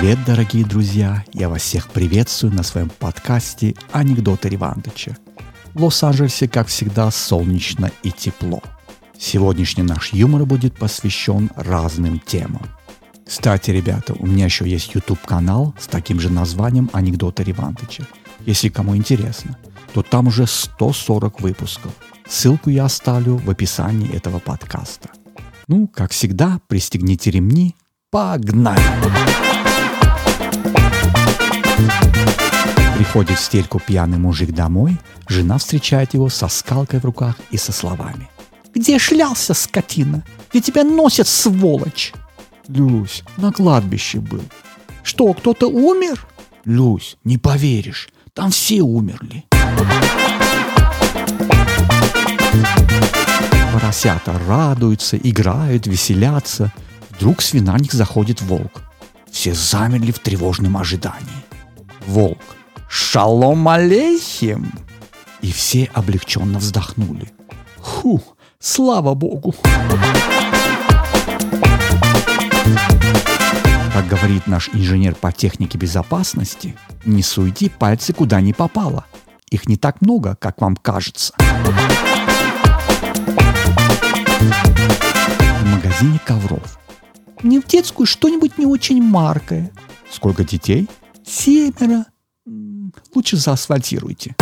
Привет, дорогие друзья! Я вас всех приветствую на своем подкасте «Анекдоты Ревандыча». В Лос-Анджелесе, как всегда, солнечно и тепло. Сегодняшний наш юмор будет посвящен разным темам. Кстати, ребята, у меня еще есть YouTube-канал с таким же названием «Анекдоты Ревандыча». Если кому интересно, то там уже 140 выпусков. Ссылку я оставлю в описании этого подкаста. Ну, как всегда, пристегните ремни. Погнали! Приходит в стельку пьяный мужик домой, жена встречает его со скалкой в руках и со словами. «Где шлялся, скотина? Где тебя носят, сволочь?» «Люсь, на кладбище был». «Что, кто-то умер?» «Люсь, не поверишь, там все умерли». Поросята радуются, играют, веселятся. Вдруг свинарник заходит волк. Все замерли в тревожном ожидании. Волк. «Шалом алейхим!» И все облегченно вздохнули. «Ху, слава богу!» Как говорит наш инженер по технике безопасности, не суйте пальцы куда не попало. Их не так много, как вам кажется. В магазине ковров. Мне в детскую что-нибудь не очень маркое. Сколько детей? Семеро. Лучше заасфальтируйте.